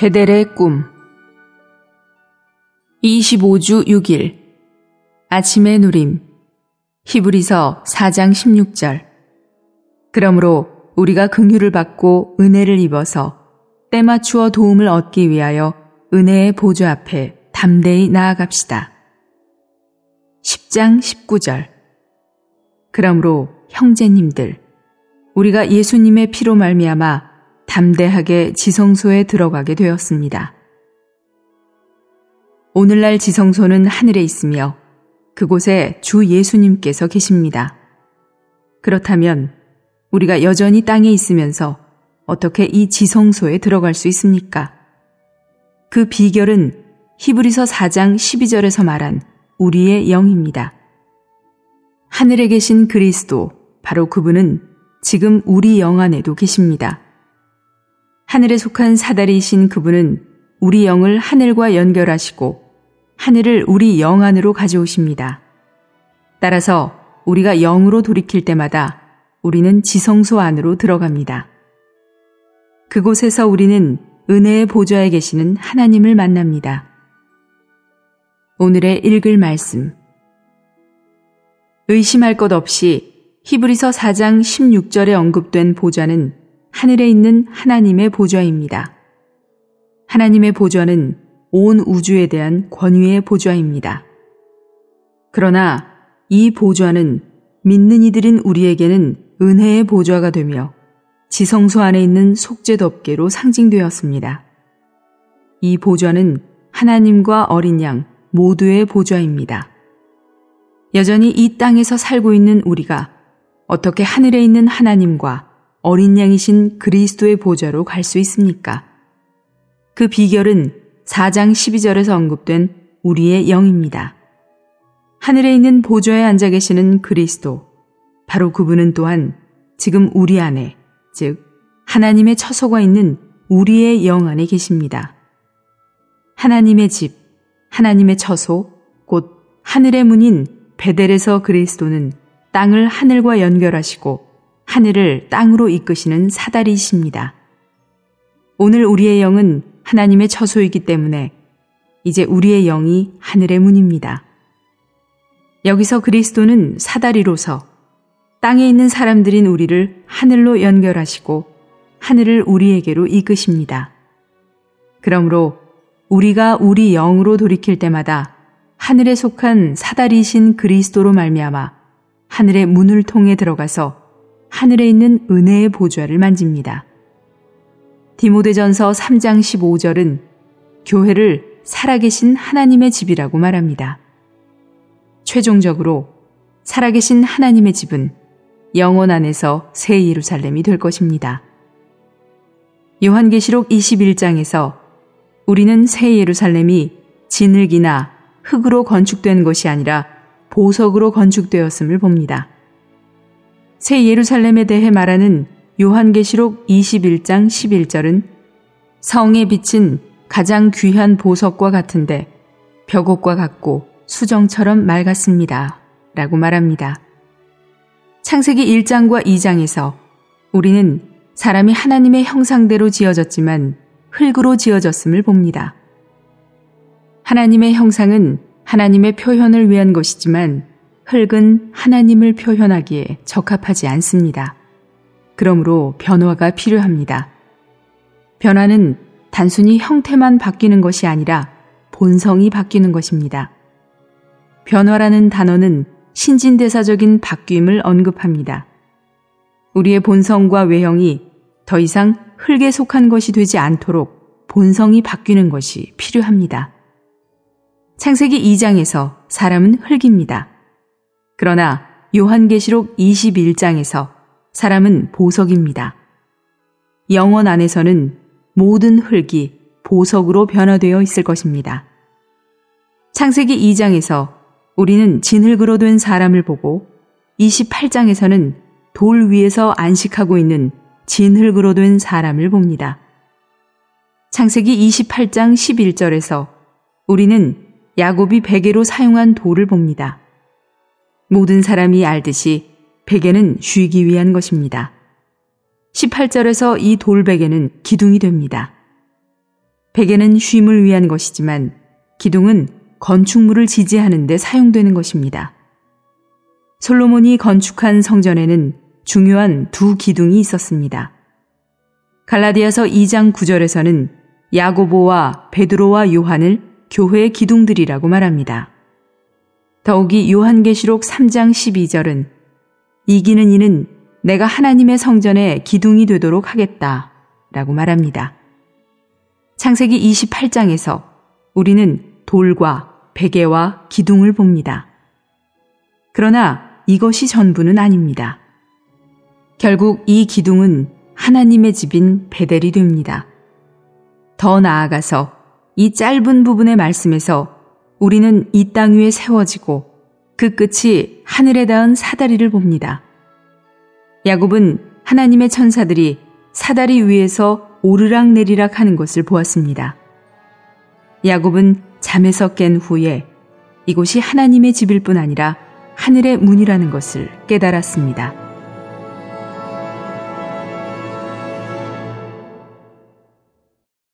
베델의 꿈. 25주 6일. 아침의 누림. 히브리서 4장 16절. 그러므로 우리가 긍휼을 받고 은혜를 입어서 때 맞추어 도움을 얻기 위하여 은혜의 보좌 앞에 담대히 나아갑시다. 10장 19절. 그러므로 형제님들 우리가 예수님의 피로 말미암아 담대하게 지성소에 들어가게 되었습니다. 오늘날 지성소는 하늘에 있으며 그곳에 주 예수님께서 계십니다. 그렇다면 우리가 여전히 땅에 있으면서 어떻게 이 지성소에 들어갈 수 있습니까? 그 비결은 히브리서 4장 12절에서 말한 우리의 영입니다. 하늘에 계신 그리스도, 바로 그분은 지금 우리 영 안에도 계십니다. 하늘에 속한 사다리이신 그분은 우리 영을 하늘과 연결하시고 하늘을 우리 영 안으로 가져오십니다. 따라서 우리가 영으로 돌이킬 때마다 우리는 지성소 안으로 들어갑니다. 그곳에서 우리는 은혜의 보좌에 계시는 하나님을 만납니다. 오늘의 읽을 말씀. 의심할 것 없이 히브리서 4장 16절에 언급된 보좌는 하늘에 있는 하나님의 보좌입니다. 하나님의 보좌는 온 우주에 대한 권위의 보좌입니다. 그러나 이 보좌는 믿는 이들인 우리에게는 은혜의 보좌가 되며 지성소 안에 있는 속죄덮개로 상징되었습니다. 이 보좌는 하나님과 어린 양 모두의 보좌입니다. 여전히 이 땅에서 살고 있는 우리가 어떻게 하늘에 있는 하나님과 어린 양이신 그리스도의 보좌로 갈 수 있습니까? 그 비결은 4장 12절에서 언급된 우리의 영입니다. 하늘에 있는 보좌에 앉아 계시는 그리스도, 바로 그분은 또한 지금 우리 안에, 즉, 하나님의 처소가 있는 우리의 영 안에 계십니다. 하나님의 집, 하나님의 처소, 곧 하늘의 문인 베델에서 그리스도는 땅을 하늘과 연결하시고 하늘을 땅으로 이끄시는 사다리이십니다. 오늘 우리의 영은 하나님의 처소이기 때문에 이제 우리의 영이 하늘의 문입니다. 여기서 그리스도는 사다리로서 땅에 있는 사람들인 우리를 하늘로 연결하시고 하늘을 우리에게로 이끄십니다. 그러므로 우리가 우리 영으로 돌이킬 때마다 하늘에 속한 사다리신 그리스도로 말미암아 하늘의 문을 통해 들어가서 하늘에 있는 은혜의 보좌를 만집니다. 디모데전서 3장 15절은 교회를 살아계신 하나님의 집이라고 말합니다. 최종적으로 살아계신 하나님의 집은 영원 안에서 새 예루살렘이 될 것입니다. 요한계시록 21장에서 우리는 새 예루살렘이 진흙이나 흙으로 건축된 것이 아니라 보석으로 건축되었음을 봅니다. 새 예루살렘에 대해 말하는 요한계시록 21장 11절은 성에 비친 가장 귀한 보석과 같은데 벽옥과 같고 수정처럼 맑았습니다. 라고 말합니다. 창세기 1장과 2장에서 우리는 사람이 하나님의 형상대로 지어졌지만 흙으로 지어졌음을 봅니다. 하나님의 형상은 하나님의 표현을 위한 것이지만 흙은 하나님을 표현하기에 적합하지 않습니다. 그러므로 변화가 필요합니다. 변화는 단순히 형태만 바뀌는 것이 아니라 본성이 바뀌는 것입니다. 변화라는 단어는 신진대사적인 바뀜을 언급합니다. 우리의 본성과 외형이 더 이상 흙에 속한 것이 되지 않도록 본성이 바뀌는 것이 필요합니다. 창세기 2장에서 사람은 흙입니다. 그러나 요한계시록 21장에서 사람은 보석입니다. 영원 안에서는 모든 흙이 보석으로 변화되어 있을 것입니다. 창세기 2장에서 우리는 진흙으로 된 사람을 보고 28장에서는 돌 위에서 안식하고 있는 진흙으로 된 사람을 봅니다. 창세기 28장 11절에서 우리는 야곱이 베개로 사용한 돌을 봅니다. 모든 사람이 알듯이 베개는 쉬기 위한 것입니다. 18절에서 이 돌베개는 기둥이 됩니다. 베개는 쉼을 위한 것이지만 기둥은 건축물을 지지하는 데 사용되는 것입니다. 솔로몬이 건축한 성전에는 중요한 두 기둥이 있었습니다. 갈라디아서 2장 9절에서는 야고보와 베드로와 요한을 교회의 기둥들이라고 말합니다. 더욱이 요한계시록 3장 12절은 이기는 이는 내가 하나님의 성전에 기둥이 되도록 하겠다 라고 말합니다. 창세기 28장에서 우리는 돌과 베개와 기둥을 봅니다. 그러나 이것이 전부는 아닙니다. 결국 이 기둥은 하나님의 집인 베델이 됩니다. 더 나아가서 이 짧은 부분의 말씀에서 우리는 이 땅 위에 세워지고 그 끝이 하늘에 닿은 사다리를 봅니다. 야곱은 하나님의 천사들이 사다리 위에서 오르락 내리락 하는 것을 보았습니다. 야곱은 잠에서 깬 후에 이곳이 하나님의 집일 뿐 아니라 하늘의 문이라는 것을 깨달았습니다.